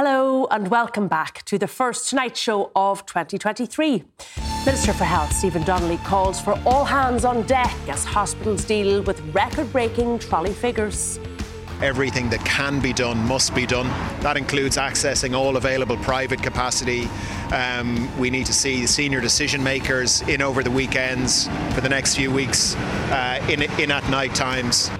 Hello and welcome back to the first Tonight Show of 2023. Minister for Health Stephen Donnelly calls for all hands on deck as hospitals deal with record breaking trolley figures. Everything that can be done must be done. That includes accessing all available private capacity. Um, we need to see senior decision makers in over the weekends for the next few weeks, uh, in, in at night times.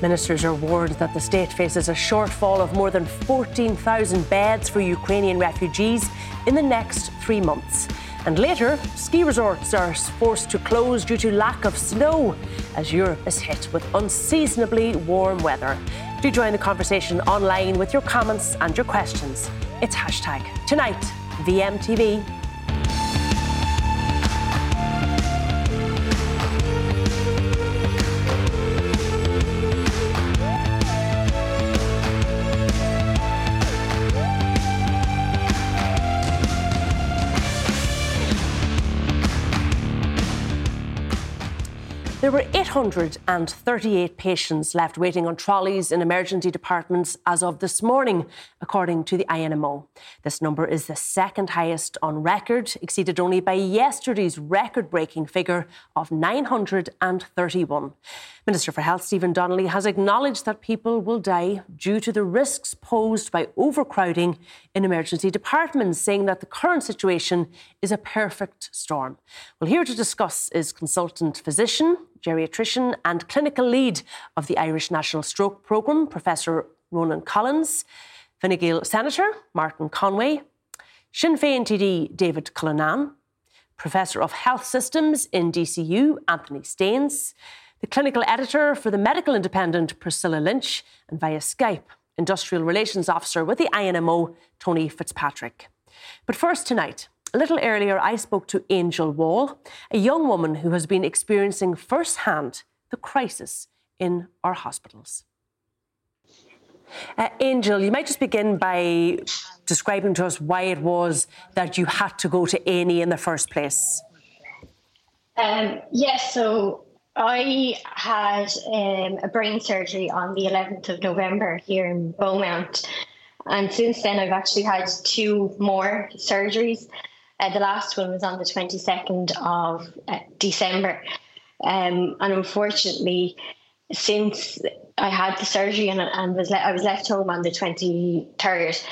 Ministers are warned that the state faces a shortfall of more than 14,000 beds for Ukrainian refugees in the next three months. And later, ski resorts are forced to close due to lack of snow as Europe is hit with unseasonably warm weather. Do join the conversation online with your comments and your questions. It's hashtag tonight VMTV. There were 838 patients left waiting on trolleys in emergency departments as of this morning, according to the INMO. This number is the second highest on record, exceeded only by yesterday's record breaking figure of 931. Minister for Health Stephen Donnelly has acknowledged that people will die due to the risks posed by overcrowding in emergency departments, saying that the current situation is a perfect storm. Well, here to discuss is consultant physician, geriatrician, and clinical lead of the Irish National Stroke Programme, Professor Ronan Collins, Fine Gael Senator Martin Conway, Sinn Féin TD David Cullinane, Professor of Health Systems in DCU Anthony Staines, the clinical editor for the Medical Independent, Priscilla Lynch, and via Skype, Industrial Relations Officer with the INMO, Tony Fitzpatrick. But first tonight, a little earlier, I spoke to Angel Wall, a young woman who has been experiencing firsthand the crisis in our hospitals. Uh, Angel, you might just begin by describing to us why it was that you had to go to A&E in the first place. Um, yes, so I had um, a brain surgery on the 11th of November here in Beaumont. And since then, I've actually had two more surgeries. Uh, the last one was on the 22nd of uh, December. Um, and unfortunately, since I had the surgery and, and was le- I was left home on the 23rd,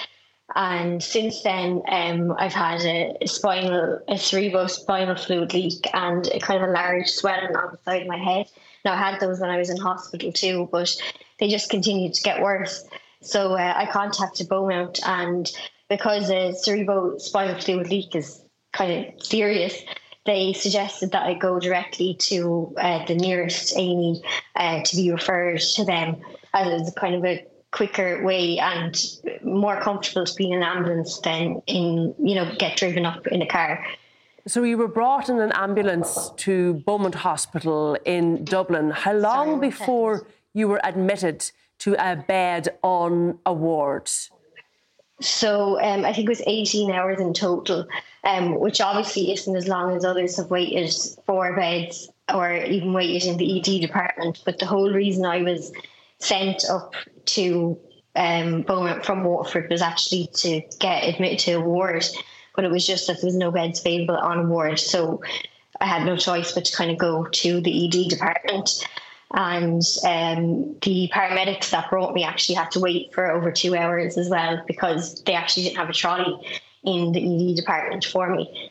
and since then, um, I've had a, spinal, a cerebrospinal fluid leak and a kind of a large swelling on the side of my head. Now, I had those when I was in hospital too, but they just continued to get worse. So uh, I contacted Beaumont, and because a cerebrospinal fluid leak is kind of serious, they suggested that I go directly to uh, the nearest A&E uh, to be referred to them as kind of a quicker way and more comfortable to be in an ambulance than in you know get driven up in a car. So you were brought in an ambulance to Beaumont Hospital in Dublin. How long Sorry, before you were admitted to a bed on a ward? So um, I think it was 18 hours in total, um, which obviously isn't as long as others have waited for beds or even waited in the ED department. But the whole reason I was sent up to um, Beaumont from Waterford was actually to get admitted to a ward, but it was just that there was no beds available on a ward. So I had no choice but to kind of go to the ED department. And um, the paramedics that brought me actually had to wait for over two hours as well because they actually didn't have a trolley in the ED department for me.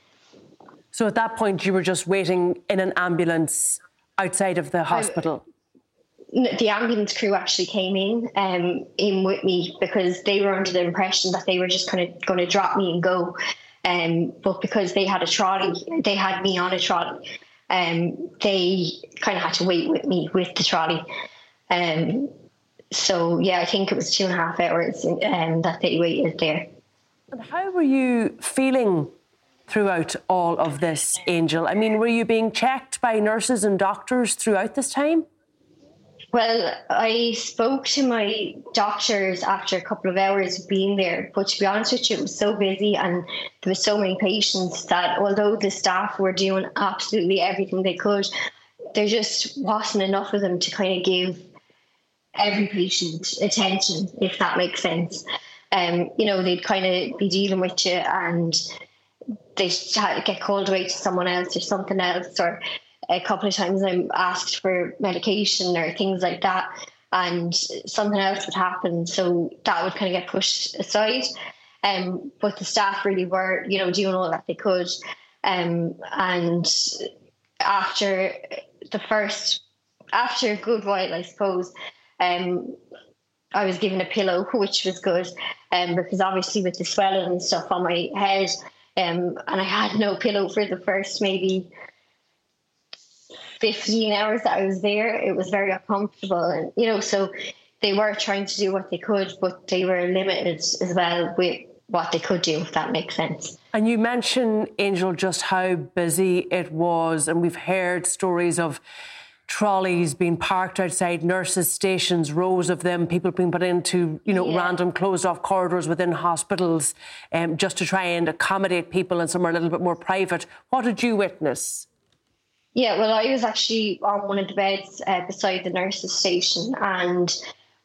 So at that point, you were just waiting in an ambulance outside of the hospital? I, the ambulance crew actually came in um, in with me because they were under the impression that they were just kind of going to drop me and go. Um, but because they had a trolley, they had me on a trolley. Um, they kind of had to wait with me with the trolley. Um, so yeah, I think it was two and a half hours um, that they waited there. And how were you feeling throughout all of this, Angel? I mean, were you being checked by nurses and doctors throughout this time? Well, I spoke to my doctors after a couple of hours of being there, but to be honest with you, it was so busy and there were so many patients that although the staff were doing absolutely everything they could, there just wasn't enough of them to kind of give every patient attention, if that makes sense. Um, you know, they'd kind of be dealing with you and they'd get called away to someone else or something else, or a couple of times I'm asked for medication or things like that, and something else would happen. So that would kind of get pushed aside. Um, but the staff really were, you know, doing all that they could. Um, and after the first, after a good while, I suppose, um, I was given a pillow, which was good, um, because obviously with the swelling and stuff on my head, um, and I had no pillow for the first maybe 15 hours that I was there. It was very uncomfortable. And, you know, so they were trying to do what they could, but they were limited as well with what they could do, if that makes sense. And you mentioned, Angel, just how busy it was. And we've heard stories of trolleys being parked outside nurses' stations, rows of them, people being put into, you know, yeah. random closed off corridors within hospitals um, just to try and accommodate people in somewhere a little bit more private. What did you witness? Yeah, well, I was actually on one of the beds uh, beside the nurses' station, and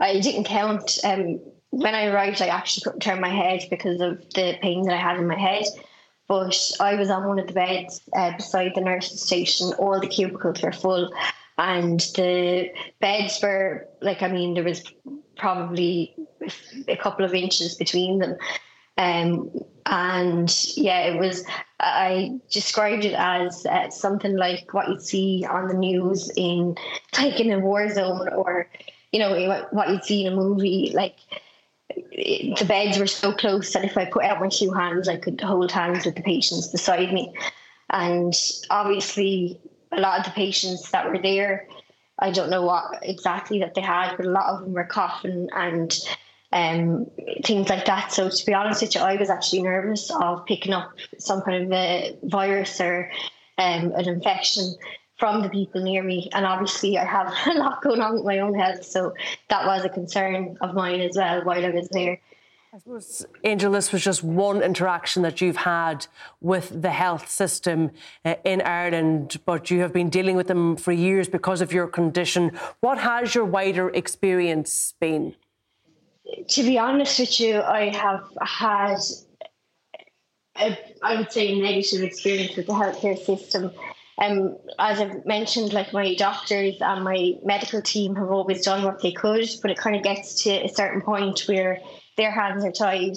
I didn't count. Um, when I arrived, I actually couldn't turn my head because of the pain that I had in my head. But I was on one of the beds uh, beside the nurses' station. All the cubicles were full, and the beds were like, I mean, there was probably a couple of inches between them. Um, and yeah, it was. I described it as uh, something like what you'd see on the news in, like in a war zone, or you know what you'd see in a movie. Like the beds were so close that if I put out my two hands, I could hold hands with the patients beside me. And obviously, a lot of the patients that were there, I don't know what exactly that they had, but a lot of them were coughing and um, things like that. So to be honest with you, I was actually nervous of picking up some kind of a virus or um, an infection from the people near me. And obviously, I have a lot going on with my own health, so that was a concern of mine as well while I was there. I suppose, Angel, this was just one interaction that you've had with the health system uh, in Ireland, but you have been dealing with them for years because of your condition. What has your wider experience been? To be honest with you, I have had, a, I would say, negative experience with the healthcare system. Um, as I've mentioned, like my doctors and my medical team have always done what they could, but it kind of gets to a certain point where their hands are tied.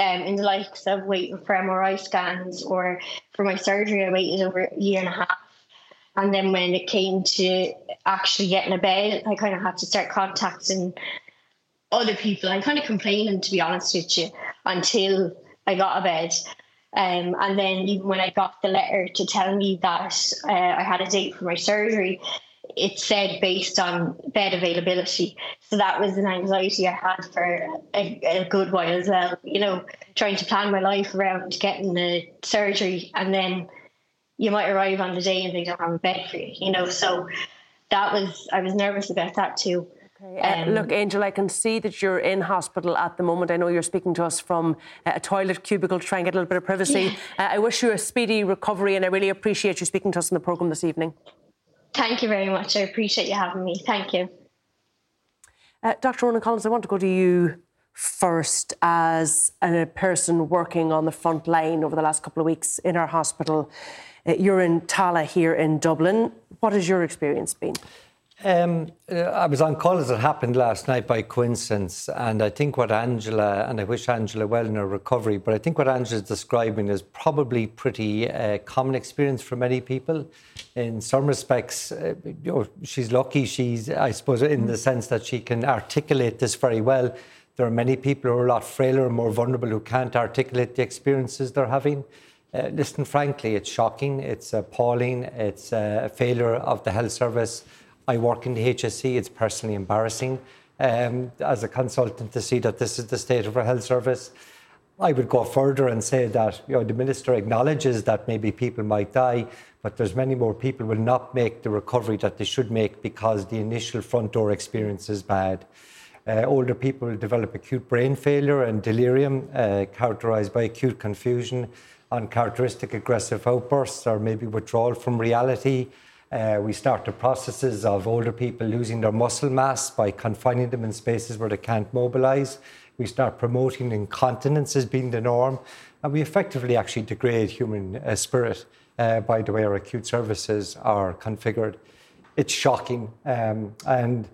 Um, in the likes of waiting for MRI scans or for my surgery, I waited over a year and a half. And then when it came to actually getting a bed, I kind of had to start contacting other people. I'm kind of complaining, to be honest with you, until I got a bed. Um, and then even when I got the letter to tell me that uh, I had a date for my surgery, it said based on bed availability. So that was an anxiety I had for a, a, good while as well. You know, trying to plan my life around getting the surgery, and then you might arrive on the day and they don't have a bed for you. You know, so that was I was nervous about that too. Okay. Uh, um, look, Angel, I can see that you're in hospital at the moment. I know you're speaking to us from uh, a toilet cubicle to try and get a little bit of privacy. Yeah. Uh, I wish you a speedy recovery and I really appreciate you speaking to us in the programme this evening. Thank you very much. I appreciate you having me. Thank you. Uh, Dr. Ronan Collins, I want to go to you first as a person working on the front line over the last couple of weeks in our hospital. Uh, you're in Tallaght here in Dublin. What has your experience been? Um, uh, I was on call as it happened last night by coincidence, and I think what Angela, and I wish Angela well in her recovery, but I think what Angela is describing is probably pretty uh, common experience for many people. In some respects, uh, you know, she's lucky. She's, I suppose, in the sense that she can articulate this very well. There are many people who are a lot frailer and more vulnerable who can't articulate the experiences they're having. Uh, listen, frankly, it's shocking, it's appalling, it's a failure of the health service I work in the HSE. It's personally embarrassing. um, as a consultant to see that this is the state of our health service. I would go further and say that you know, the minister acknowledges that maybe people might die, but there's many more people will not make the recovery that they should make because the initial front door experience is bad. Uh, older people develop acute brain failure and delirium, uh, characterized by acute confusion, uncharacteristic aggressive outbursts, or maybe withdrawal from reality. Uh, we start the processes of older people losing their muscle mass by confining them in spaces where they can't mobilize. We start promoting incontinence as being the norm, and we effectively actually degrade human uh, spirit uh, by the way our acute services are configured. It's shocking. Um, and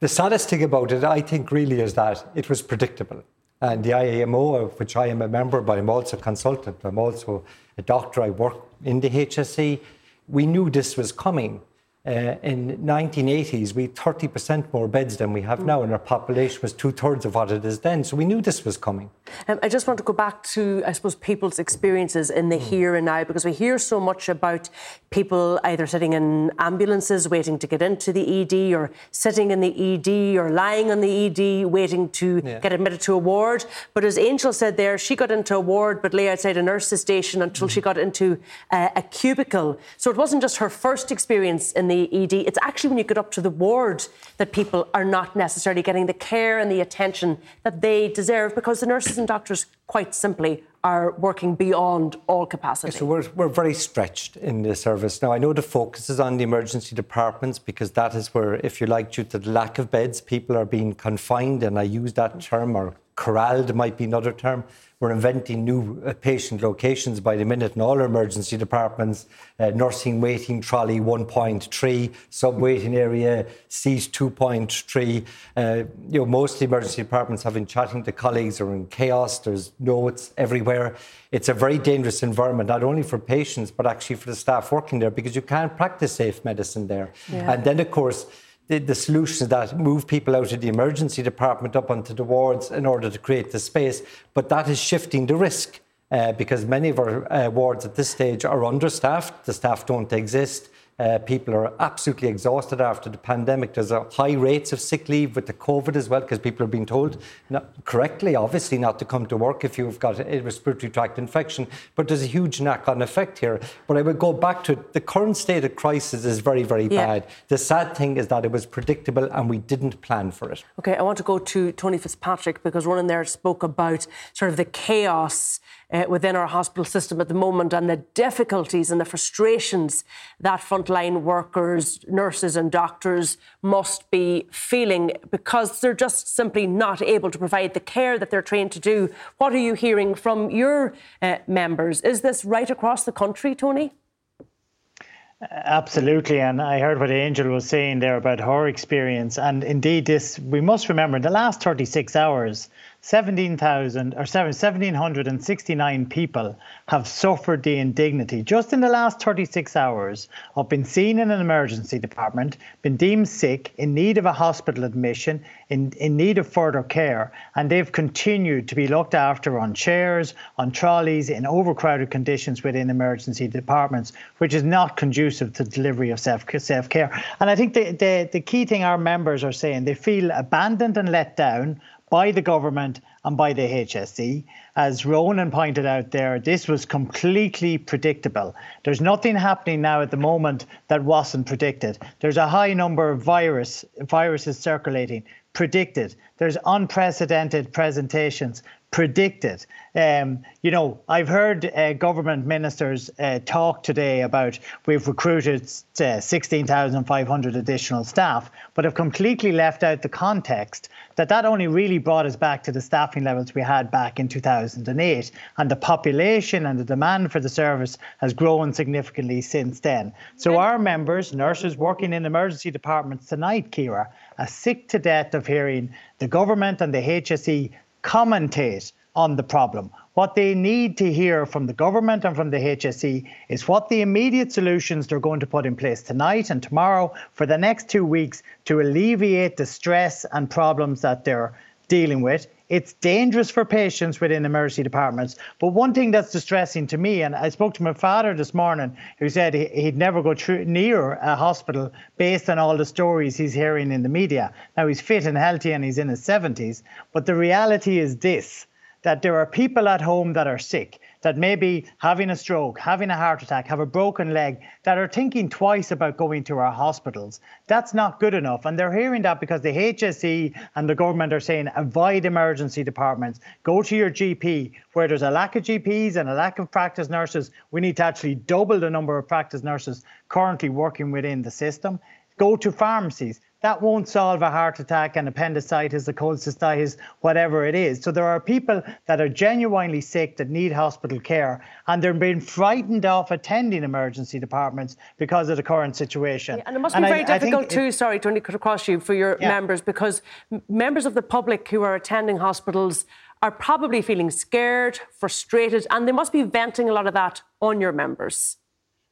the saddest thing about it, I think, really is that it was predictable. And the IAMO, of which I am a member, but I'm also a consultant, I'm also a doctor, I work in the HSE, we knew this was coming. Uh, in 1980s, we had 30% more beds than we have now, and our population was two thirds of what it is then. So we knew this was coming. Um, I just want to go back to, I suppose, people's experiences in the mm. here and now, because we hear so much about people either sitting in ambulances waiting to get into the ED, or sitting in the ED, or lying on the ED waiting to yeah. get admitted to a ward. But as Angel said there, she got into a ward but lay outside a nurse's station until mm. she got into uh, a cubicle. So it wasn't just her first experience in the the ED. It's actually when you get up to the ward that people are not necessarily getting the care and the attention that they deserve because the nurses and doctors, quite simply, are working beyond all capacity. So we're, we're very stretched in the service. Now, I know the focus is on the emergency departments because that is where, if you like, due to the lack of beds, people are being confined, and I use that term, or corralled might be another term. We're inventing new uh, patient locations by the minute in all our emergency departments. Uh, nursing waiting trolley 1.3, sub waiting area seat 2.3. Uh, you know, most emergency departments have been chatting to colleagues are in chaos. There's notes everywhere. It's a very dangerous environment, not only for patients but actually for the staff working there because you can't practice safe medicine there. Yeah. And then, of course the, the solutions that move people out of the emergency department up onto the wards in order to create the space, but that is shifting the risk. Uh, because many of our uh, wards at this stage are understaffed, the staff don't exist, uh, people are absolutely exhausted after the pandemic. There's a high rates of sick leave with the COVID as well, because people are being told not, correctly, obviously, not to come to work if you've got a respiratory tract infection. But there's a huge knock-on effect here. But I would go back to the current state of crisis is very, very yeah. bad. The sad thing is that it was predictable and we didn't plan for it. Okay, I want to go to Tony Fitzpatrick because one in there spoke about sort of the chaos uh, within our hospital system at the moment and the difficulties and the frustrations that frontline workers, nurses, and doctors must be feeling because they're just simply not able to provide the care that they're trained to do. What are you hearing from your uh, members? Is this right across the country, Tony? Absolutely, and I heard what Angel was saying there about her experience, and indeed, this we must remember in the last 36 hours, 17,000 or 1,769 people have suffered the indignity just in the last 36 hours of being seen in an emergency department, been deemed sick, in need of a hospital admission, in, in need of further care, and they've continued to be looked after on chairs, on trolleys, in overcrowded conditions within emergency departments, which is not conducive to delivery of self care. And I think the, the, the key thing our members are saying, they feel abandoned and let down by the government and by the HSE. As Ronan pointed out there, this was completely predictable. There's nothing happening now at the moment that wasn't predicted. There's a high number of virus viruses circulating, predicted. There's unprecedented presentations, predicted. Um, you know, I've heard uh, government ministers uh, talk today about we've recruited uh, 16,500 additional staff, but have completely left out the context that that only really brought us back to the staffing levels we had back in 2008. And the population and the demand for the service has grown significantly since then. So our members, nurses working in emergency departments tonight, Ciara, are sick to death of hearing the government and the HSE commentate on the problem. What they need to hear from the government and from the HSE is what the immediate solutions they're going to put in place tonight and tomorrow for the next two weeks to alleviate the stress and problems that they're dealing with. It's dangerous for patients within emergency departments. But one thing that's distressing to me, and I spoke to my father this morning, who said he'd never go through, near a hospital based on all the stories he's hearing in the media. Now, he's fit and healthy and he's in his 70s. But the reality is this that there are people at home that are sick that may be having a stroke, having a heart attack, have a broken leg, that are thinking twice about going to our hospitals. That's not good enough. And they're hearing that because the HSE and the government are saying avoid emergency departments, go to your GP. Where there's a lack of GPs and a lack of practice nurses, we need to actually double the number of practice nurses currently working within the system. Go to pharmacies that won't solve a heart attack, an appendicitis, a cholecystitis, whatever it is. So there are people that are genuinely sick that need hospital care, and they're being frightened off attending emergency departments because of the current situation. Yeah, and it must and be very I, difficult I too, it, sorry, to cut across you, for your yeah. members, because members of the public who are attending hospitals are probably feeling scared, frustrated, and they must be venting a lot of that on your members.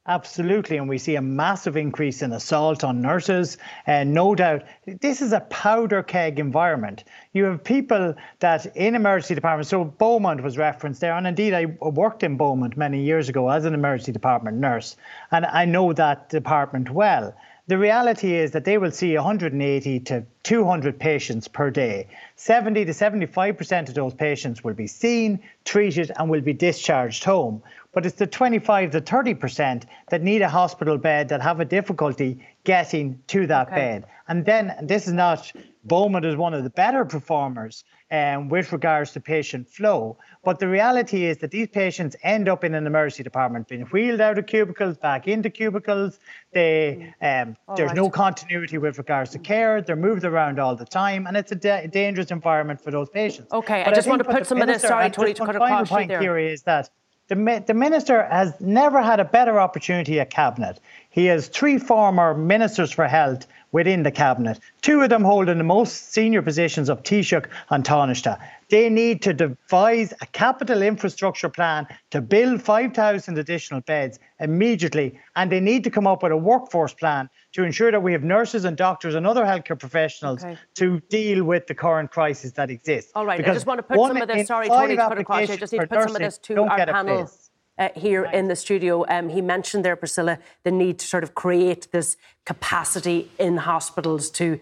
Absolutely, and we see a massive increase in assault on nurses. And no doubt, this is a powder keg environment. You have people that in emergency departments. So Beaumont was referenced there, and indeed, I worked in Beaumont many years ago as an emergency department nurse, and I know that department well. The reality is that they will see 180 to 200 patients per day. 70 to 75% of those patients will be seen, treated, and will be discharged home but it's the 25 to 30% that need a hospital bed that have a difficulty getting to that okay. bed. And then this is not, Beaumont is one of the better performers um, with regards to patient flow. But the reality is that these patients end up in an emergency department, being wheeled out of cubicles, back into cubicles. They, um, there's right. no continuity with regards to care. They're moved around all the time, and it's a da- dangerous environment for those patients. Okay, but I just I want to put some of this. Sorry, Tony, to cut across point there. Here is that the, the minister has never had a better opportunity at cabinet. He has three former ministers for health within the cabinet, two of them holding the most senior positions of Taoiseach and Taoiseach. They need to devise a capital infrastructure plan to build 5,000 additional beds immediately, and they need to come up with a workforce plan to ensure that we have nurses and doctors and other healthcare professionals okay. to deal with the current crisis that exists. All right, because I just want to put some of this. Sorry, Tony, to put across. I just need to put some of this to our panel. Uh, here right. in the studio. Um, he mentioned there, Priscilla, the need to sort of create this capacity in hospitals to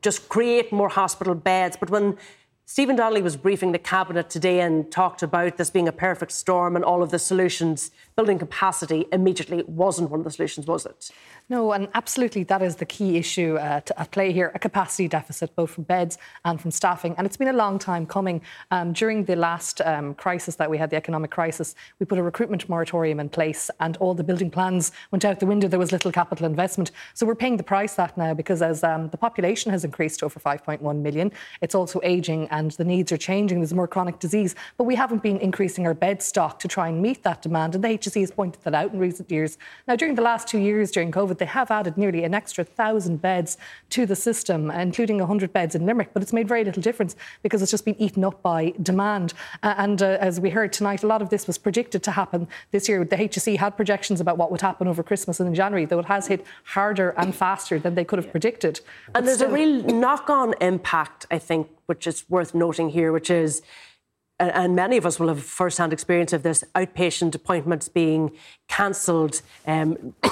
just create more hospital beds. But when Stephen Donnelly was briefing the cabinet today and talked about this being a perfect storm and all of the solutions. Building capacity immediately wasn't one of the solutions, was it? No, and absolutely that is the key issue uh, to, at play here a capacity deficit, both from beds and from staffing. And it's been a long time coming. Um, during the last um, crisis that we had, the economic crisis, we put a recruitment moratorium in place and all the building plans went out the window. There was little capital investment. So we're paying the price that now because as um, the population has increased to over 5.1 million, it's also ageing and the needs are changing. There's more chronic disease. But we haven't been increasing our bed stock to try and meet that demand. And the HSE has pointed that out in recent years. Now, during the last two years during COVID, they have added nearly an extra thousand beds to the system, including 100 beds in Limerick, but it's made very little difference because it's just been eaten up by demand. Uh, and uh, as we heard tonight, a lot of this was predicted to happen this year. The HSE had projections about what would happen over Christmas and in January, though it has hit harder and faster than they could have predicted. And there's still... a real knock on impact, I think, which is worth noting here, which is and many of us will have first-hand experience of this outpatient appointments being cancelled um,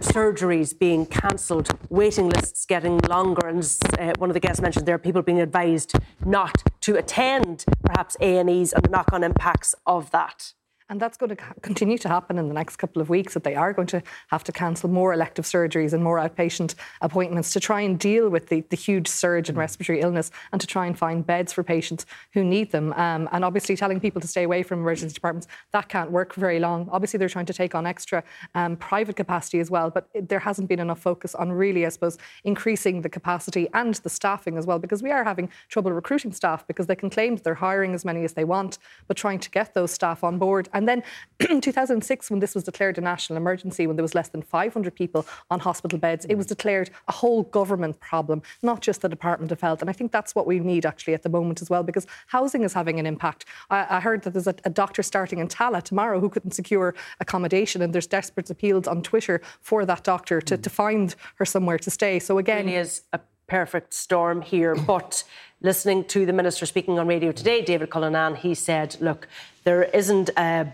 surgeries being cancelled waiting lists getting longer. And uh, one of the guests mentioned there are people being advised not to attend perhaps a&es and the knock-on impacts of that and that's going to continue to happen in the next couple of weeks, that they are going to have to cancel more elective surgeries and more outpatient appointments to try and deal with the, the huge surge in respiratory illness and to try and find beds for patients who need them. Um, and obviously, telling people to stay away from emergency departments, that can't work very long. Obviously, they're trying to take on extra um, private capacity as well, but there hasn't been enough focus on really, I suppose, increasing the capacity and the staffing as well, because we are having trouble recruiting staff because they can claim that they're hiring as many as they want, but trying to get those staff on board and then in 2006, when this was declared a national emergency, when there was less than 500 people on hospital beds, it was declared a whole government problem, not just the Department of Health. And I think that's what we need actually at the moment as well, because housing is having an impact. I, I heard that there's a, a, doctor starting in Tallaght tomorrow who couldn't secure accommodation, and there's desperate appeals on Twitter for that doctor to, mm. to find her somewhere to stay. So again, it really is a perfect storm here. But listening to the minister speaking on radio today, David Cullinane, he said, look, there isn't a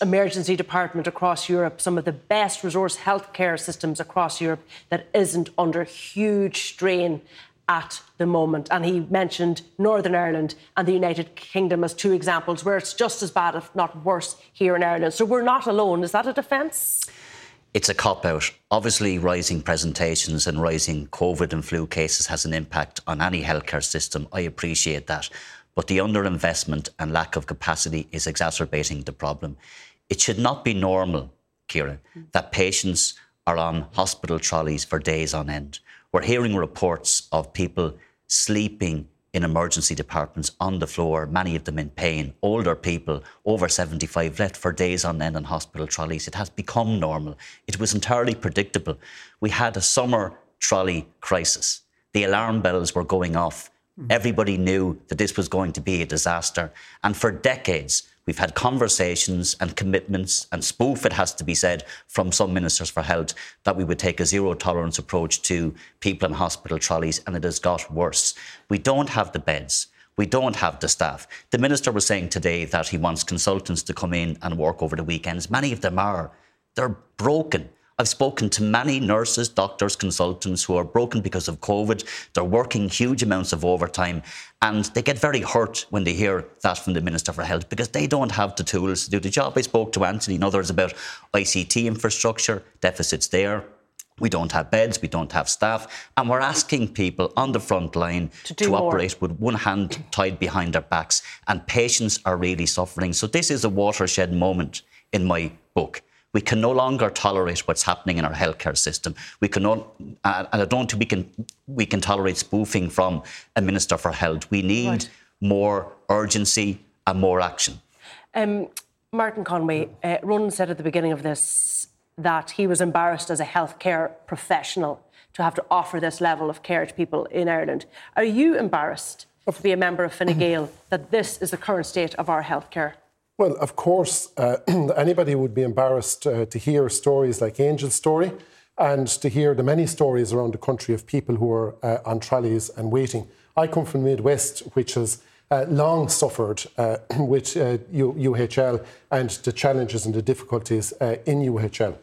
emergency department across Europe, some of the best resource healthcare systems across Europe that isn't under huge strain at the moment. And he mentioned Northern Ireland and the United Kingdom as two examples where it's just as bad, if not worse, here in Ireland. So we're not alone. Is that a defence? It's a cop out. Obviously, rising presentations and rising COVID and flu cases has an impact on any healthcare system. I appreciate that. But the underinvestment and lack of capacity is exacerbating the problem. It should not be normal, Ciara, that patients are on hospital trolleys for days on end. We're hearing reports of people sleeping in emergency departments on the floor, many of them in pain, older people over 75 left for days on end on hospital trolleys. It has become normal. It was entirely predictable. We had a summer trolley crisis. The alarm bells were going off. Mm. Everybody knew that this was going to be a disaster. And for decades, We've had conversations and commitments and spoof, it has to be said, from some ministers for health that we would take a zero tolerance approach to people in hospital trolleys, and it has got worse. We don't have the beds. We don't have the staff. The minister was saying today that he wants consultants to come in and work over the weekends. Many of them are. They're broken. I've spoken to many nurses, doctors, consultants who are broken because of COVID. They're working huge amounts of overtime and they get very hurt when they hear that from the Minister for Health because they don't have the tools to do the job. I spoke to Anthony and others about ICT infrastructure, deficits there. We don't have beds, we don't have staff, and we're asking people on the front line to, to operate with one hand tied behind their backs, and patients are really suffering. So, this is a watershed moment in my book. We can no longer tolerate what's happening in our healthcare system. We can no, and I don't think we can we can tolerate spoofing from a minister for health. We need right. more urgency and more action. Um, Martin Conway, uh, Ronan said at the beginning of this that he was embarrassed as a healthcare professional to have to offer this level of care to people in Ireland. Are you embarrassed to be a member of Fine Gael that this is the current state of our healthcare? Well, of course, uh, anybody would be embarrassed uh, to hear stories like Angel's story and to hear the many stories around the country of people who are uh, on trolleys and waiting. I come from the Midwest, which has uh, long suffered uh, with uh, UHL and the challenges and the difficulties in UHL.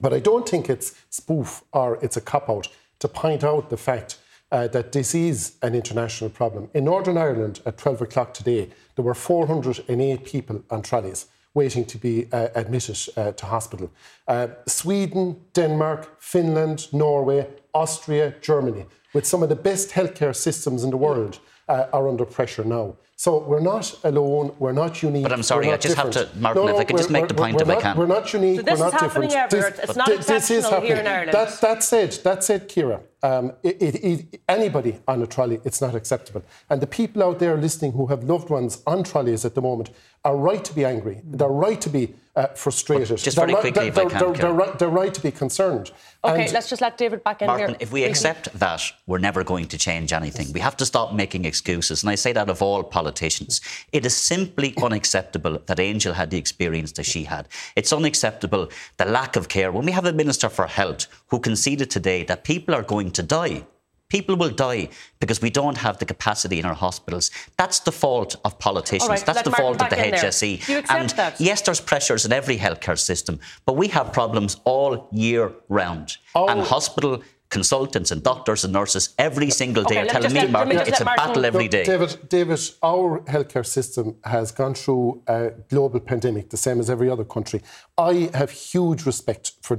But I don't think it's spoof or it's a cop out to point out the fact uh, that this is an international problem. In Northern Ireland at 12 o'clock today, there were 408 people on trolleys waiting to be uh, admitted uh, to hospital. Uh, Sweden, Denmark, Finland, Norway, Austria, Germany, with some of the best healthcare systems in the world, uh, are under pressure now. So we're not alone. We're not unique. But I'm sorry, I just different. have to, Martin, no, no, if I could just make the point if not, I can. We're not unique. So this we're not is different. happening everywhere. This, it's not this is happening. here in Ireland. That, that said, that said, Ciara, um, it, it, it, anybody on a trolley, it's not acceptable. And the people out there listening who have loved ones on trolleys at the moment are right to be angry. They're right to be uh, frustrated. just they're very right, quickly, they're, if I can, they're, they're, right, they're right to be concerned. Okay, and let's just let David back in Martin, here. if we accept that, we're never going to change anything. We have to stop making excuses. And I say that of all politicians. It is simply unacceptable that Angel had the experience that she had. It's unacceptable the lack of care. When we have a Minister for Health who conceded today that people are going to die People will die because we don't have the capacity in our hospitals. That's the fault of politicians. Right, That's the fault of the HSE. Do you accept and that? yes, there's pressures in every healthcare system, but we have problems all year round. Oh. And hospital consultants and doctors and nurses every single day Okay, are telling me, let- let me it's a Martin- battle every day. Look. David, David, our healthcare system has gone through a global pandemic, the same as every other country. I have huge respect for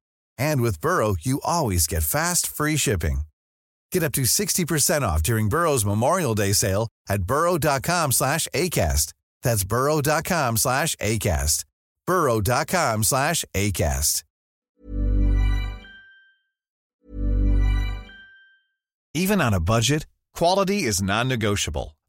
And with Burrow, you always get fast, free shipping. Get up to 60% off during Burrow's Memorial Day sale at burrow.com slash ACAST. That's burrow.com slash ACAST. burrow.com slash ACAST. Even on a budget, quality is non-negotiable.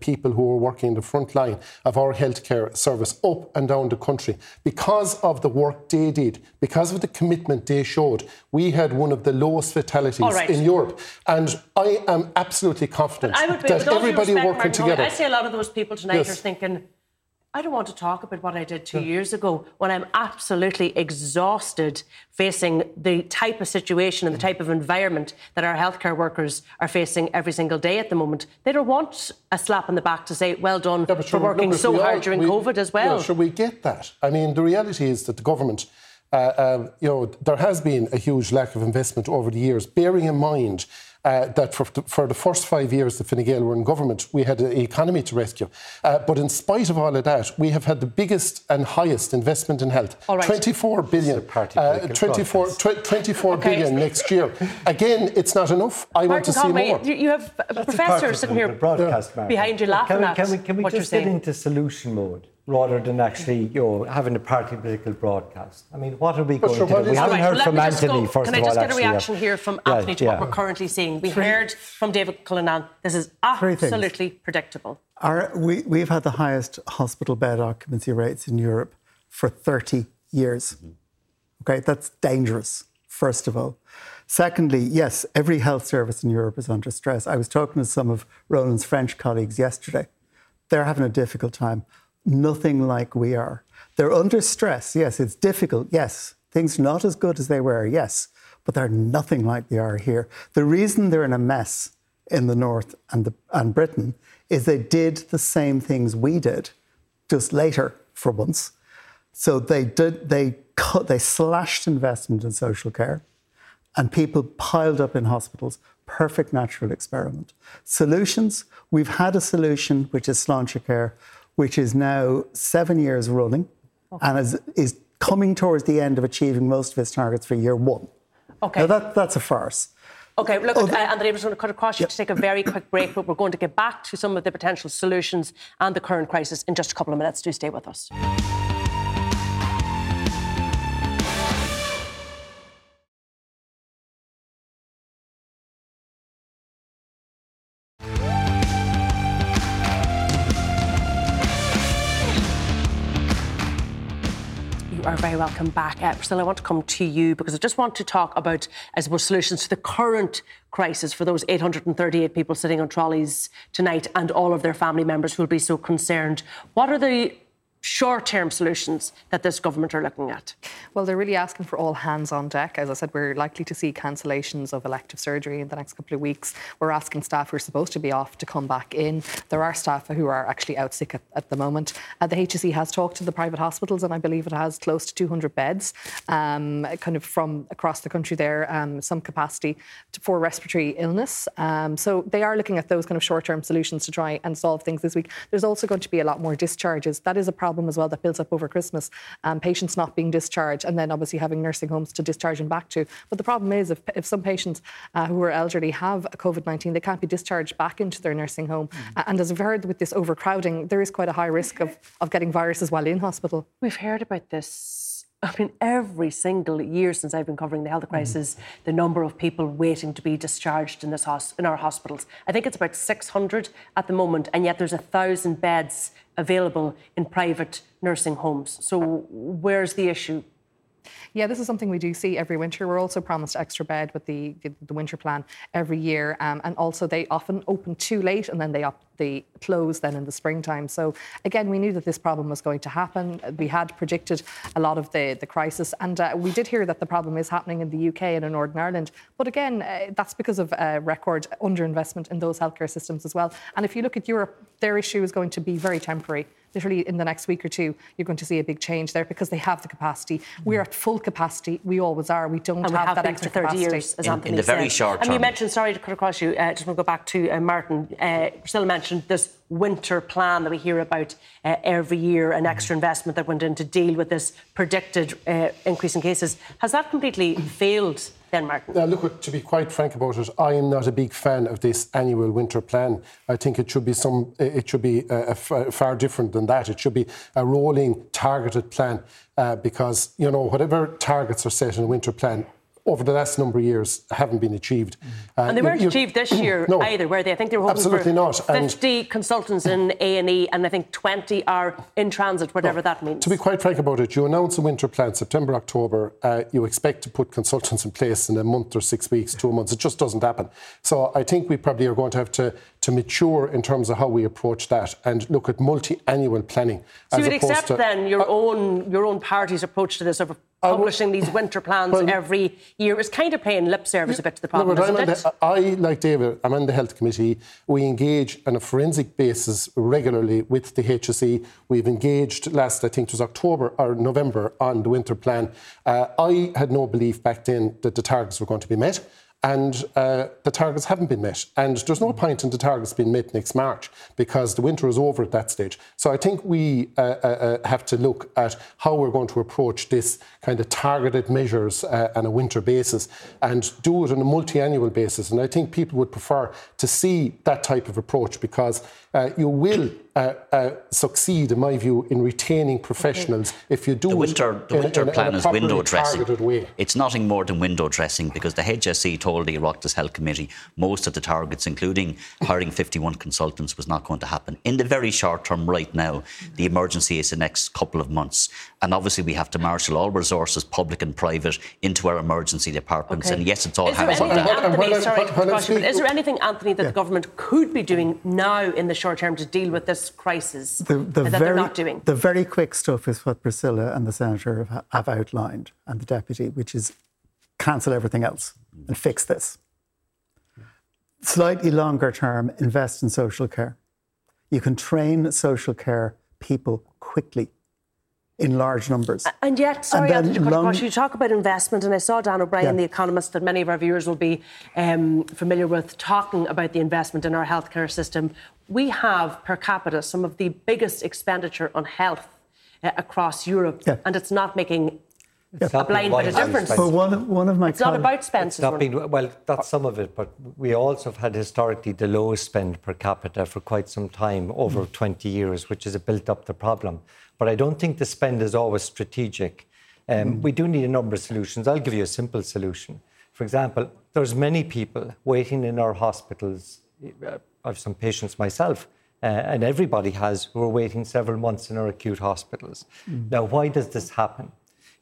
People who are working in the front line of our healthcare service up and down the country. Because of the work they did, because of the commitment they showed, we had one of the lowest fatalities right. in Europe. And I am absolutely confident be, that with all due everybody respect, working Martin together. I see a lot of those people tonight Yes. are thinking, I don't want to talk about what I did two years ago when I'm absolutely exhausted facing the type of situation and the type of environment that our healthcare workers are facing every single day at the moment. They don't want a slap on the back to say, well done for Sure, working look, so hard all- during we- COVID as well. Yeah, sure, we get that. I mean, the reality is that the government, uh, um, you know, there has been a huge lack of investment over the years, bearing in mind uh, that for, for the first five years that Fine Gael were in government, we had an economy to rescue. Uh, but in spite of all of that, we have had the biggest and highest investment in health. All right. 24 billion. Uh, 24, tw- 24 Okay. billion next year. Again, it's not enough. I want to Martin see more. you you have a professor sitting here broadcast, Martin. behind you laughing can we, at can we, can we what just you're get saying. into solution mode rather than actually you know, having a party political broadcast? I mean, what are we But going sure, to do? We haven't Right, heard let from me just Anthony, go- first Can of I all. just get a uh, reaction yeah. here from Yeah, Anthony to yeah. what we're currently seeing? We heard from David Cullinane. This is absolutely predictable. Our, we, we've had the highest hospital bed occupancy rates in Europe for 30 years. Mm-hmm. Okay, that's dangerous, first of all. Secondly, yes, every health service in Europe is under stress. I was talking to some of Ronan's French colleagues yesterday. They're having a difficult time. Nothing like we are. They're under stress. Yes, it's difficult. Yes, things not as good as they were. Yes, but they're nothing like they are here. The reason they're in a mess in the north and, the, and Britain is they did the same things we did, just later for once. So they did they cut they slashed investment in social care, and people piled up in hospitals. Perfect natural experiment. Solutions. We've had a solution which is Sláinte Care, which is now seven years running, and is is coming towards the end of achieving most of its targets for year one. Okay. Now that, that's a farce. Okay, look, uh, Andrea, I'm just going to cut across you to take a very quick break, but we're going to get back to some of the potential solutions and the current crisis in just a couple of minutes. Do stay with us. Welcome back. Uh, Priscilla, I want to come to you because I just want to talk about, I suppose, solutions to the current crisis for those 838 people sitting on trolleys tonight and all of their family members who will be so concerned. What are the short term solutions that this government are looking at? Well, they're really asking for all hands on deck. As I said, we're likely to see cancellations of elective surgery in the next couple of weeks. We're asking staff who are supposed to be off to come back in. There are staff who are actually out sick at, at the moment. Uh, the HSE has talked to the private hospitals, and I believe it has close to 200 beds, um, kind of from across the country there, um, some capacity to, for respiratory illness. Um, so they are looking at those kind of short term solutions to try and solve things this week. There's also going to be a lot more discharges. That is a problem as well that builds up over Christmas. Um, patients not being discharged, and then obviously having nursing homes to discharge them back to. But the problem is, if, if some patients uh, who are elderly have COVID 19, they can't be discharged back into their nursing home. A- And as we've heard with this overcrowding, there is quite a high risk of, of getting viruses while in hospital. We've heard about this. I mean, every single year since I've been covering the health mm. crisis, the number of people waiting to be discharged in this hos- in our hospitals. I think it's about 600 at the moment, and yet there's a thousand beds available in private nursing homes. So where's the issue? Yeah, this is something we do see every winter. We're also promised extra bed with the, the winter plan every year. Um, and also, they often open too late and then they, they close then in the springtime. So, again, we knew that this problem was going to happen. We had predicted a lot of the, the crisis. And uh, we did hear that the problem is happening in the UK and in Northern Ireland. But again, uh, that's because of uh, record underinvestment in those healthcare systems as well. And if you look at Europe, their issue is going to be very temporary literally in the next week or two, you're going to see a big change there because they have the capacity. We're at full capacity. We always are. We don't and have, we have that extra for 30 capacity. years, as in, Anthony in the said. very short and term. you mentioned, sorry to cut across you, uh, just want to go back to uh, Martin. Uh, Priscilla mentioned this winter plan that we hear about uh, every year, an extra investment that went in to deal with this predicted uh, increase in cases. Has that completely failed then, Martin? Now, look, to be quite frank about it, I am not a big fan of this annual winter plan. I think it should be some, it should be uh, far different than that. It should be a rolling, targeted plan uh, because you know whatever targets are set in a winter plan, over the last number of years haven't been achieved. Uh, and they weren't achieved this year no, either, were they? I think they were hoping absolutely for not. 50 and consultants in A&E and I think 20 are in transit, whatever no, that means. To be quite frank about it, you announce a winter plan September, October, uh, you expect to put consultants in place in a month or six weeks, two months. It just doesn't happen. So I think we probably are going to have to, to mature in terms of how we approach that and look at multi-annual planning. So you would accept to, then your uh, own your own party's approach to this of publishing these winter plans well, every year is kind of paying lip service a bit to the problem. No, isn't it? The, I, like David, I'm on the health committee. We engage on a forensic basis regularly with the HSE. We've engaged last, I think it was October or November, on the winter plan. Uh, I had no belief back then that the targets were going to be met and uh, the targets haven't been met. And there's no point in the targets being met next March because the winter is over at that stage. So I think we uh, uh, uh have to look at how we're going to approach this kind of targeted measures uh, on a winter basis and do it on a multi-annual basis. And I think people would prefer to see that type of approach because uh, you will uh, uh, succeed, in my view, in retaining professionals okay. if you do the winter, it the winter in, plan in is window dressing. Way. It's nothing more than window dressing because the HSE told the Oireachtas Health Committee most of the targets, including hiring 51 consultants, was not going to happen. In the very short term, right now, the emergency is the next couple of months, and obviously we have to marshal all resources, public and private, into our emergency departments. Okay. And yes, it's all hands on deck. Anthony, sorry, is there anything, Anthony, that yeah. the government could be doing now in the short term to deal with this crisis the, the that very, they're not doing? The very quick stuff is what Priscilla and the Senator have, have outlined, and the Deputy, which is cancel everything else and fix this. Slightly longer term, invest in social care. You can train social care people quickly in large numbers. And yet, sorry, and long... you talk about investment, and I saw Dan O'Brien, yeah. the economist, that many of our viewers will be um, familiar with, talking about the investment in our healthcare system. We have per capita some of the biggest expenditure on health uh, across Europe, yeah. and it's not making yeah. a blind bit of difference. But one, one of my it's not about spend. It's not been, well, that's some of it, but we also have had historically the lowest spend per capita for quite some time, over mm. 20 years, which has built up the problem. But I don't think the spend is always strategic. Um, mm. We do need a number of solutions. I'll give you a simple solution. For example, there's many people waiting in our hospitals. I have some patients myself, uh, and everybody has, who are waiting several months in our acute hospitals. Mm. Now, why does this happen?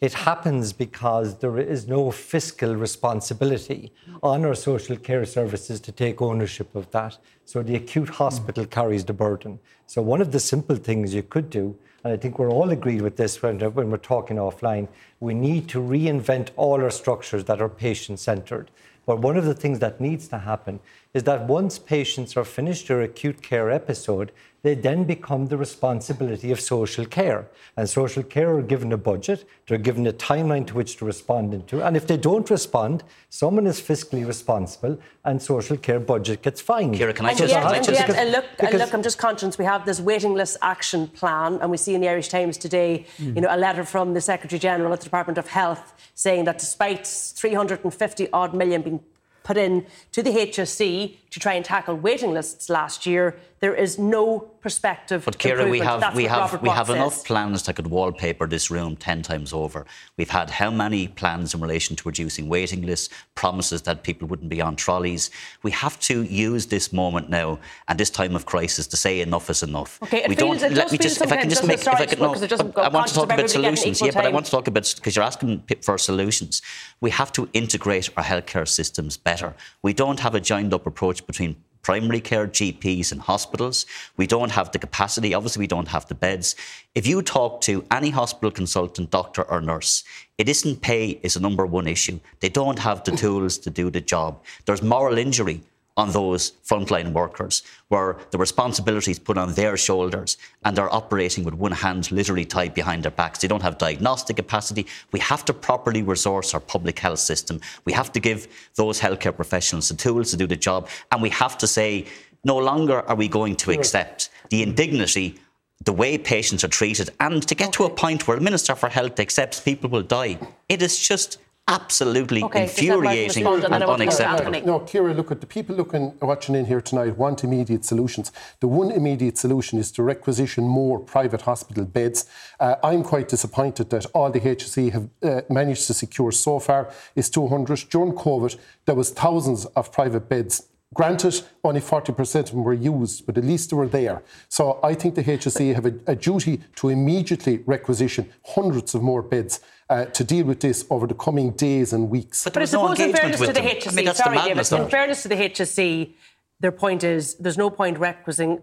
It happens because there is no fiscal responsibility on our social care services to take ownership of that. So the acute hospital mm. carries the burden. So, one of the simple things you could do and I think we're all agreed with this when, when we're talking offline. We need to reinvent all our structures that are patient centered. But one of the things that needs to happen is that once patients are finished their acute care episode, they then become the responsibility of social care. And social care are given a budget, they're given a timeline to which to respond into. And if they don't respond, someone is fiscally responsible and social care budget gets fined. Ciara, can I just... Yet, and yet, and look, and look, I'm just conscious we have this waiting list action plan and we see in the Irish Times today, mm. you know, a letter from the Secretary General at the Department of Health saying that despite 350 odd million being put in to the HSE to try and tackle waiting lists last year, there is no perspective. But Ciara, we have we have we have Watt enough plans that could wallpaper this room ten times over. We've had how many plans in relation to reducing waiting lists, promises that people wouldn't be on trolleys. We have to use this moment now and this time of crisis to say enough is enough. Okay, we feels- don't let me just if I can just make if I can it I want to talk about solutions. Yeah, but I want to talk about because you're asking for solutions. We have to integrate our healthcare systems better. We don't have a joined up approach between primary care, GPs, and hospitals. We don't have the capacity. Obviously, we don't have the beds. If you talk to any hospital consultant, doctor, or nurse, it isn't pay is a number one issue. They don't have the tools to do the job. There's moral injury on those frontline workers where the responsibility is put on their shoulders and they're operating with one hand literally tied behind their backs. They don't have diagnostic capacity. We have to properly resource our public health system. We have to give those healthcare professionals the tools to do the job. And we have to say, no longer are we going to accept the indignity the way patients are treated and to get to a point where the Minister for Health accepts people will die. It is just absolutely Okay, just let Martin infuriating and and I want to go to unacceptable. No, Ciara, look at the people looking watching in here tonight want immediate solutions. The one immediate solution is to requisition more private hospital beds. Uh, I'm quite disappointed that all the HSE have uh, managed to secure so far is 200. During COVID, there was thousands of private beds Granted, only 40% of them were used, but at least they were there. So I think the HSE have a, a duty to immediately requisition hundreds of more beds uh, to deal with this over the coming days and weeks. But I suppose, in fairness to the HSE, sorry, David, in fairness to the HSE, their point is there's no point requisiting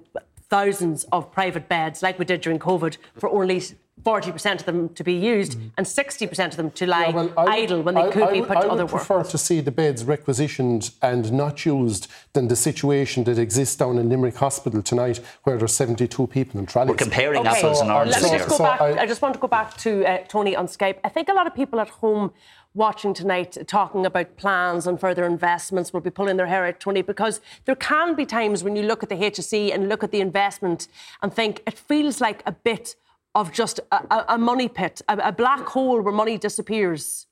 thousands of private beds like we did during COVID for only 40% of them to be used and 60% of them to lie Yeah, well, I- idle when they I- could I be would- put to I other would work. prefer to see the beds requisitioned and not used than the situation that exists down in Limerick Hospital tonight, where there's 72 people in trolleys. We're comparing Okay, apples and oranges Let me just here. go back. I- I, just want to go back to uh, Tony on Skype. I think a lot of people at home watching tonight talking about plans and further investments will be pulling their hair out, Tony, because there can be times when you look at the HSE and look at the investment and think it feels like a bit of just a, a, money pit, a, a black hole where money disappears.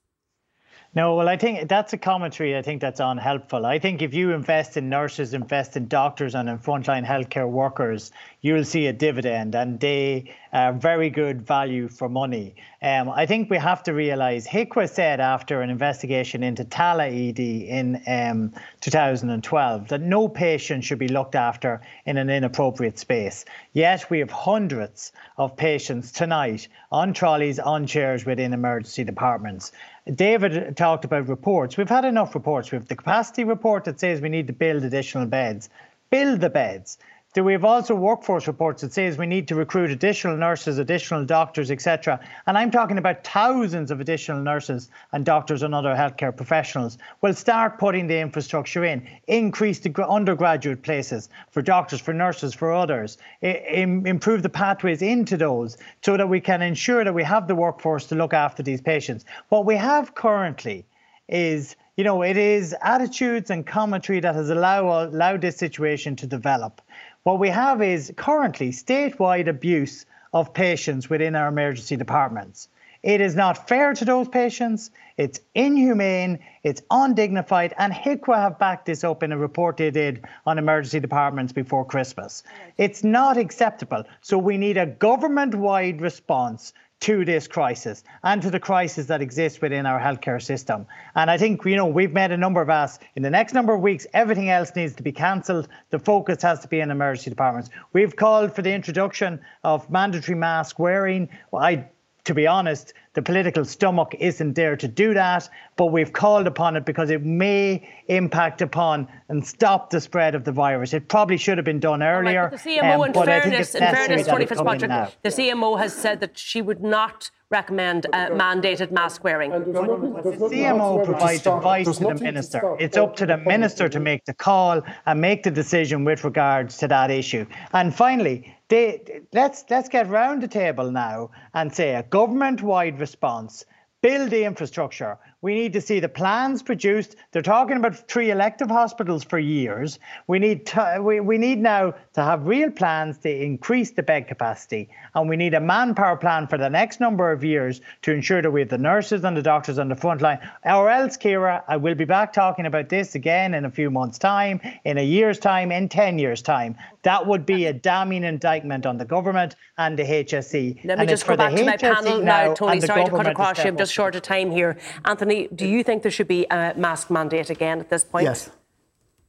No, well, I think that's a commentary I think that's unhelpful. I think if you invest in nurses, invest in doctors and in frontline healthcare workers, you'll see a dividend and they are very good value for money. Um, I think we have to realise, HIQA said after an investigation into Tallaght ED in um, 2012 that no patient should be looked after in an inappropriate space. Yet we have hundreds of patients tonight on trolleys, on chairs within emergency departments. David talked about reports. We've had enough reports. We have the capacity report that says we need to build additional beds. Build the beds. We have also workforce reports that says we need to recruit additional nurses, additional doctors, etc. And I'm talking about thousands of additional nurses and doctors and other healthcare professionals. We'll start putting the infrastructure in, increase the undergraduate places for doctors, for nurses, for others, improve the pathways into those so that we can ensure that we have the workforce to look after these patients. What we have currently is you know, it is attitudes and commentary that has allow, allowed this situation to develop. What we have is currently statewide abuse of patients within our emergency departments. It is not fair to those patients. It's inhumane. It's undignified. And HIQA have backed this up in a report they did on emergency departments before Christmas. It's not acceptable. So we need a government wide response to this crisis and to the crisis that exists within our healthcare system. And I think, you know, we've made a number of asks. In the next number of weeks, everything else needs to be cancelled. The focus has to be in emergency departments. We've called for the introduction of mandatory mask wearing. I to be honest, the political stomach isn't there to do that, but we've called upon it because it may impact upon and stop the spread of the virus. It probably should have been done earlier. But the CMO, um, in but I think fairness, in fairness, that Tony it now. Fitzpatrick, the CMO has said that she would not recommend uh, mandated mask wearing. The CMO provides advice to the minister. It's up to the minister to make the call and make the decision with regards to that issue. And finally, they, let's let's get round the table now and say a government-wide response. Build the infrastructure. We need to see the plans produced. They're talking about three elective hospitals for years. We need to, we, we need now to have real plans to increase the bed capacity, and we need a manpower plan for the next number of years to ensure that we have the nurses and the doctors on the front line. Or else, Ciara, I will be back talking about this again in a few months' time, in a year's time, in ten years' time. That would be a damning indictment on the government and the HSE. Let me and just go back to my panel now, Tony. Sorry to cut across you. I'm just short of time here. Anthony, do you think there should be a mask mandate again at this point? Yes.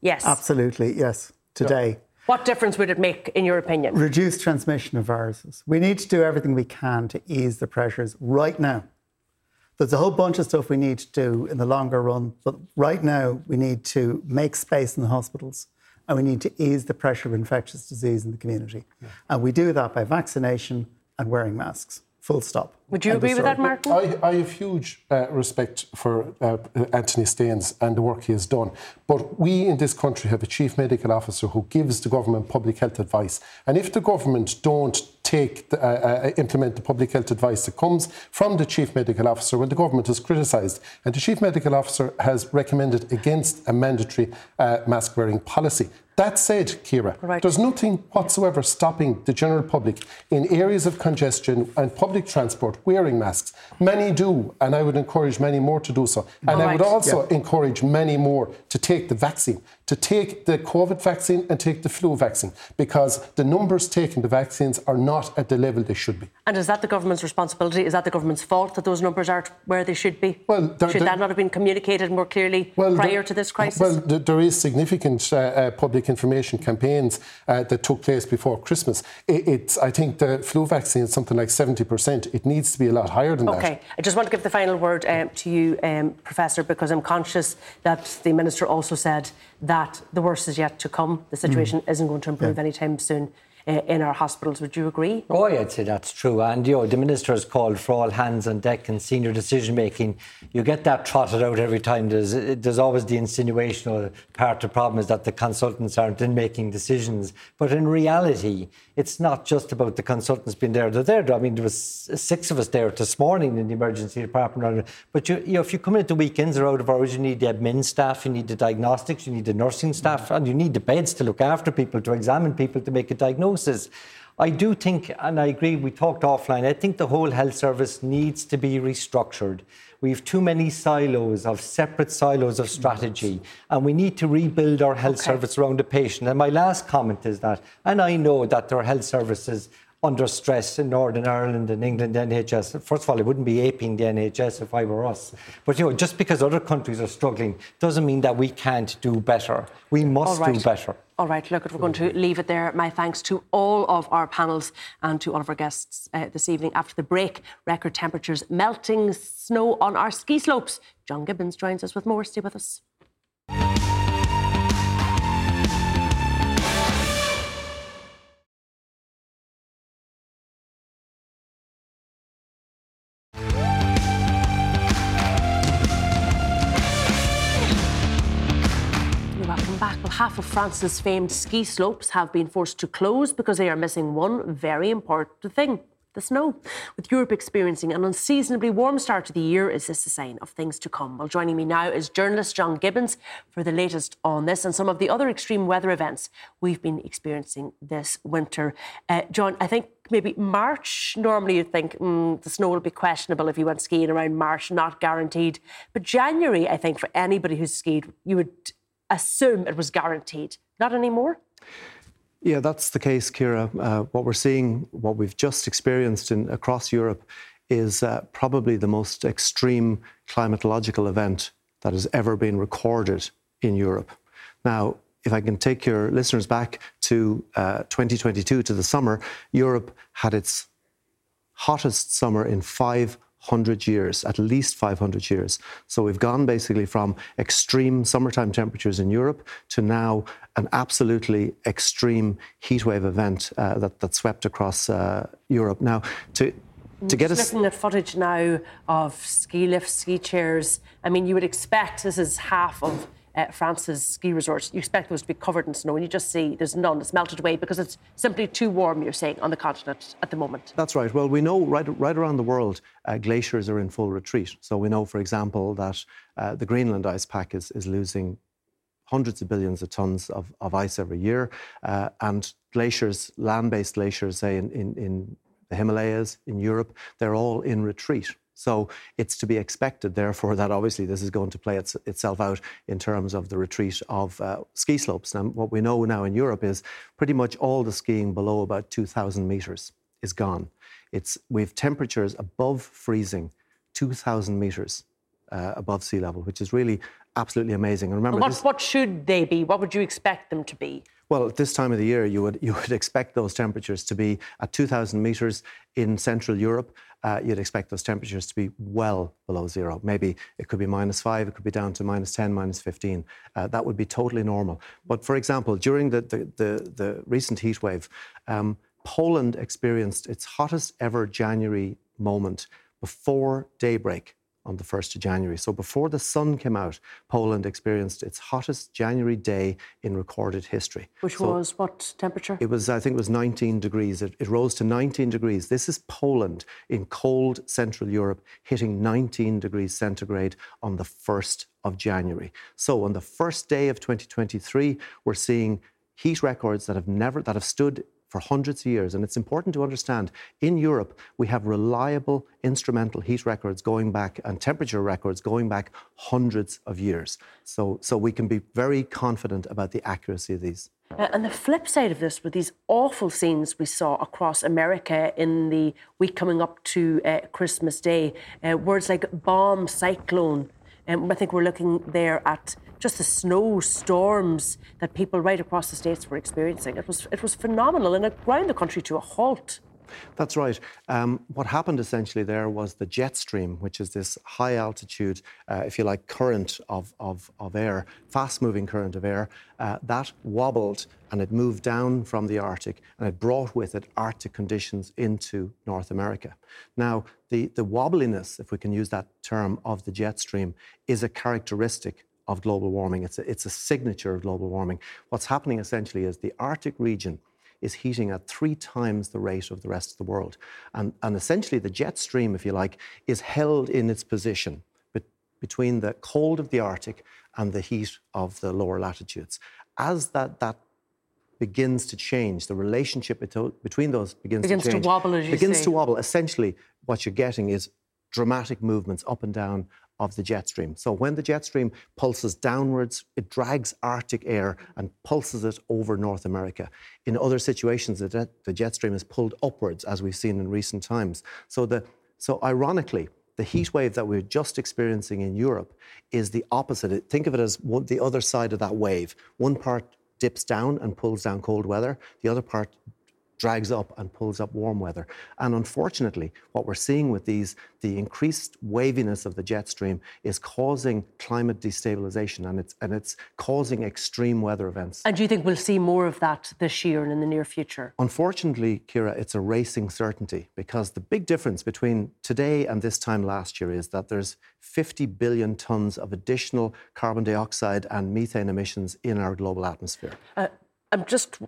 Yes. Absolutely, yes. Today. What difference would it make, in your opinion? Reduce transmission of viruses. We need to do everything we can to ease the pressures right now. There's a whole bunch of stuff we need to do in the longer run, but right now we need to make space in the hospitals and we need to ease the pressure of infectious disease in the community. Yeah. And we do that by vaccination and wearing masks. Full stop. Would you agree with that, Martin? I, I have huge uh, respect for uh, Anthony Staines and the work he has done. But we in this country have a chief medical officer who gives the government public health advice. And if the government don't take the, uh, uh, implement the public health advice that comes from the chief medical officer, when the government has criticised, and the chief medical officer has recommended against a mandatory uh, mask wearing policy. That said, Ciara, right. there's nothing whatsoever stopping the general public in areas of congestion and public transport wearing masks. Many do, and I would encourage many more to do so. And I would also yeah. encourage many more to take the vaccine, to take the COVID vaccine and take the flu vaccine, because the numbers taking the vaccines are not at the level they should be. And is that the government's responsibility? Is that the government's fault that those numbers aren't where they should be? Well, should that not have been communicated more clearly well, prior to this crisis? Well, there is significant uh, uh, public information campaigns uh, that took place before Christmas. It, it's, I think the flu vaccine is something like 70%. It needs to be a lot higher than okay. that. Okay. I just want to give the final word um, to you, um, Professor, because I'm conscious that the Minister also said that the worst is yet to come. The situation mm. isn't going to improve yeah. anytime soon. In our hospitals. Would you agree? Oh, I'd say that's true. And you know, the minister has called for all hands on deck and senior decision making. You get that trotted out every time. There's there's always the insinuation or part of the problem is that the consultants aren't in making decisions. But in reality, it's not just about the consultants being there. They're there. I mean, there was six of us there this morning in the emergency department. But you, you know, if you come into weekends or out of hours, you need the admin staff, you need the diagnostics, you need the nursing staff, and you need the beds to look after people, to examine people, to make a diagnosis I do think, and I agree, we talked offline, I think the whole health service needs to be restructured. We have too many silos of separate silos of strategy, and we need to rebuild our health okay. service around the patient. And my last comment is that, and I know that there are health services under stress in Northern Ireland and England, the NHS. First of all, I wouldn't be aping the NHS if I were us. But you know, just because other countries are struggling doesn't mean that we can't do better. We must right. do better. All right, look, we're going to leave it there. My thanks to all of our panels and to all of our guests uh, this evening. After the break, record temperatures, melting snow on our ski slopes. John Gibbons joins us with more. Stay with us. France's famed ski slopes have been forced to close because they are missing one very important thing the snow. With Europe experiencing an unseasonably warm start to the year, is this a sign of things to come? Well, joining me now is journalist John Gibbons for the latest on this and some of the other extreme weather events we've been experiencing this winter. Uh, John, I think maybe March, normally you'd think mm, the snow will be questionable if you went skiing around March, not guaranteed. But January, I think, for anybody who's skied, you would assume it was guaranteed. Not anymore? Yeah, that's the case, Ciara. Uh, what we're seeing, what we've just experienced in, across Europe, is uh, probably the most extreme climatological event that has ever been recorded in Europe. Now, if I can take your listeners back to uh, 2022, to the summer, Europe had its hottest summer in five 100 years, at least 500 years. So we've gone basically from extreme summertime temperatures in Europe to now an absolutely extreme heatwave event uh, that, that swept across uh, Europe. Now, to to get us looking at footage now of ski lifts, ski chairs. I mean, you would expect this is half of uh, France's ski resorts, you expect those to be covered in snow, and you just see there's none. It's melted away because it's simply too warm. You're saying on the continent at the moment. That's right. Well, we know right right around the world, uh, glaciers are in full retreat. So we know, for example, that uh, the Greenland ice pack is is losing hundreds of billions of tons of, of ice every year, uh, and glaciers, land-based glaciers, say in, in, in the Himalayas, in Europe, they're all in retreat. So it's to be expected, therefore, that obviously this is going to play its, itself out in terms of the retreat of uh, ski slopes. And what we know now in Europe is pretty much all the skiing below about 2,000 metres is gone. It's, we have temperatures above freezing, 2,000 metres uh, above sea level, which is really absolutely amazing. And remember, what, this, what should they be? What would you expect them to be? Well, at this time of the year, you would you would expect those temperatures to be at 2,000 metres in Central Europe. Uh, you'd expect those temperatures to be well below zero. Maybe it could be minus five, it could be down to minus 10, minus 15. Uh, that would be totally normal. But for example, during the the, the, the recent heat wave, um, Poland experienced its hottest ever January moment before daybreak on the 1st of January. So before the sun came out, Poland experienced its hottest January day in recorded history. Which so was what temperature? It was, I think it was 19 degrees. It, it, rose to 19 degrees. This is Poland in cold Central Europe hitting 19 degrees centigrade on the 1st of January. So on the first day of 2023, we're seeing heat records that have never, that have stood for hundreds of years. And it's important to understand in Europe, we have reliable instrumental heat records going back and temperature records going back hundreds of years. So, so we can be very confident about the accuracy of these. Uh, and the flip side of this were these awful scenes we saw across America in the week coming up to uh, Christmas Day. Uh, words like bomb, cyclone. Um, I think we're looking there at just the snow storms that people right across the states were experiencing. It was it was phenomenal and it ground the country to a halt. That's right. Um, what happened essentially there was the jet stream, which is this high altitude, uh, if you like, current of, of, of air, fast moving current of air, uh, that wobbled and it moved down from the Arctic and it brought with it Arctic conditions into North America. Now, the, the wobbliness, if we can use that term, of the jet stream is a characteristic of global warming. It's a, it's a signature of global warming. What's happening essentially is the Arctic region is heating at three times the rate of the rest of the world. And, and essentially, the jet stream, if you like, is held in its position be- between the cold of the Arctic and the heat of the lower latitudes. As that, that begins to change, the relationship between those begins, begins to change. to wobble, as you begins say. to wobble. Essentially, what you're getting is dramatic movements up and down of the jet stream. So when the jet stream pulses downwards, it drags Arctic air and pulses it over North America. In other situations, the jet, stream is pulled upwards, as we've seen in recent times. So, the, so ironically, the heat wave that we're just experiencing in Europe is the opposite. Think of it as one, the other side of that wave. One part dips down and pulls down cold weather, the other part drags up and pulls up warm weather. And unfortunately, what we're seeing with these, the increased waviness of the jet stream is causing climate destabilization and it's, and it's causing extreme weather events. And do you think we'll see more of that this year and in the near future? Unfortunately, Ciara, it's a racing certainty because the big difference between today and this time last year is that there's 50 billion tons of additional carbon dioxide and methane emissions in our global atmosphere. Uh, I'm just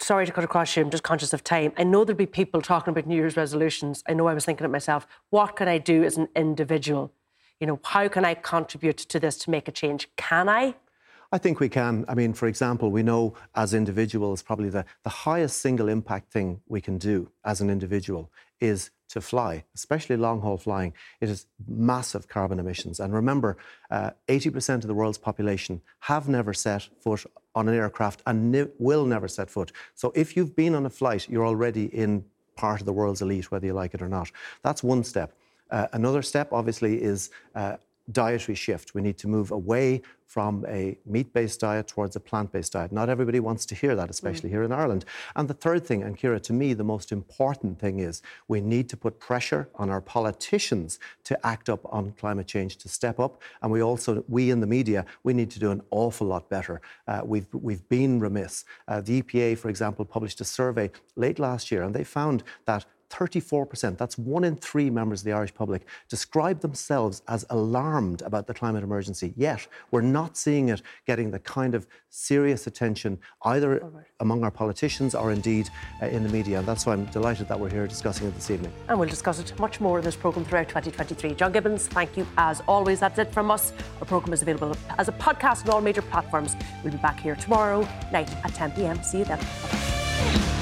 sorry to cut across you, I'm just conscious of time. I know there'll be people talking about New Year's resolutions. I know I was thinking it myself. What can I do as an individual? You know, how can I contribute to this to make a change? Can I? I think we can. I mean, for example, we know as individuals, probably the, the highest single impact thing we can do as an individual is to fly, especially long haul flying. It is massive carbon emissions. And remember, uh, 80% of the world's population have never set foot on an aircraft and ne- will never set foot. So if you've been on a flight, you're already in part of the world's elite, whether you like it or not. That's one step. Uh, another step, obviously, is uh, dietary shift. We need to move away from a meat based diet towards a plant based diet. Not everybody wants to hear that, especially mm. here in Ireland. And the third thing, and Ciara, to me, the most important thing is we need to put pressure on our politicians to act up on climate change, to step up. And we also, we in the media, we need to do an awful lot better. Uh, we've, we've been remiss. Uh, the EPA, for example, published a survey late last year, and they found that 34%, that's one in three members of the Irish public, describe themselves as alarmed about the climate emergency. Yet, we're not seeing it getting the kind of serious attention either right. among our politicians or indeed uh, in the media. And that's why I'm delighted that we're here discussing it this evening. And we'll discuss it much more in this programme throughout 2023. John Gibbons, thank you as always. That's it from us. Our programme is available as a podcast on all major platforms. We'll be back here tomorrow night at 10 pm. See you then.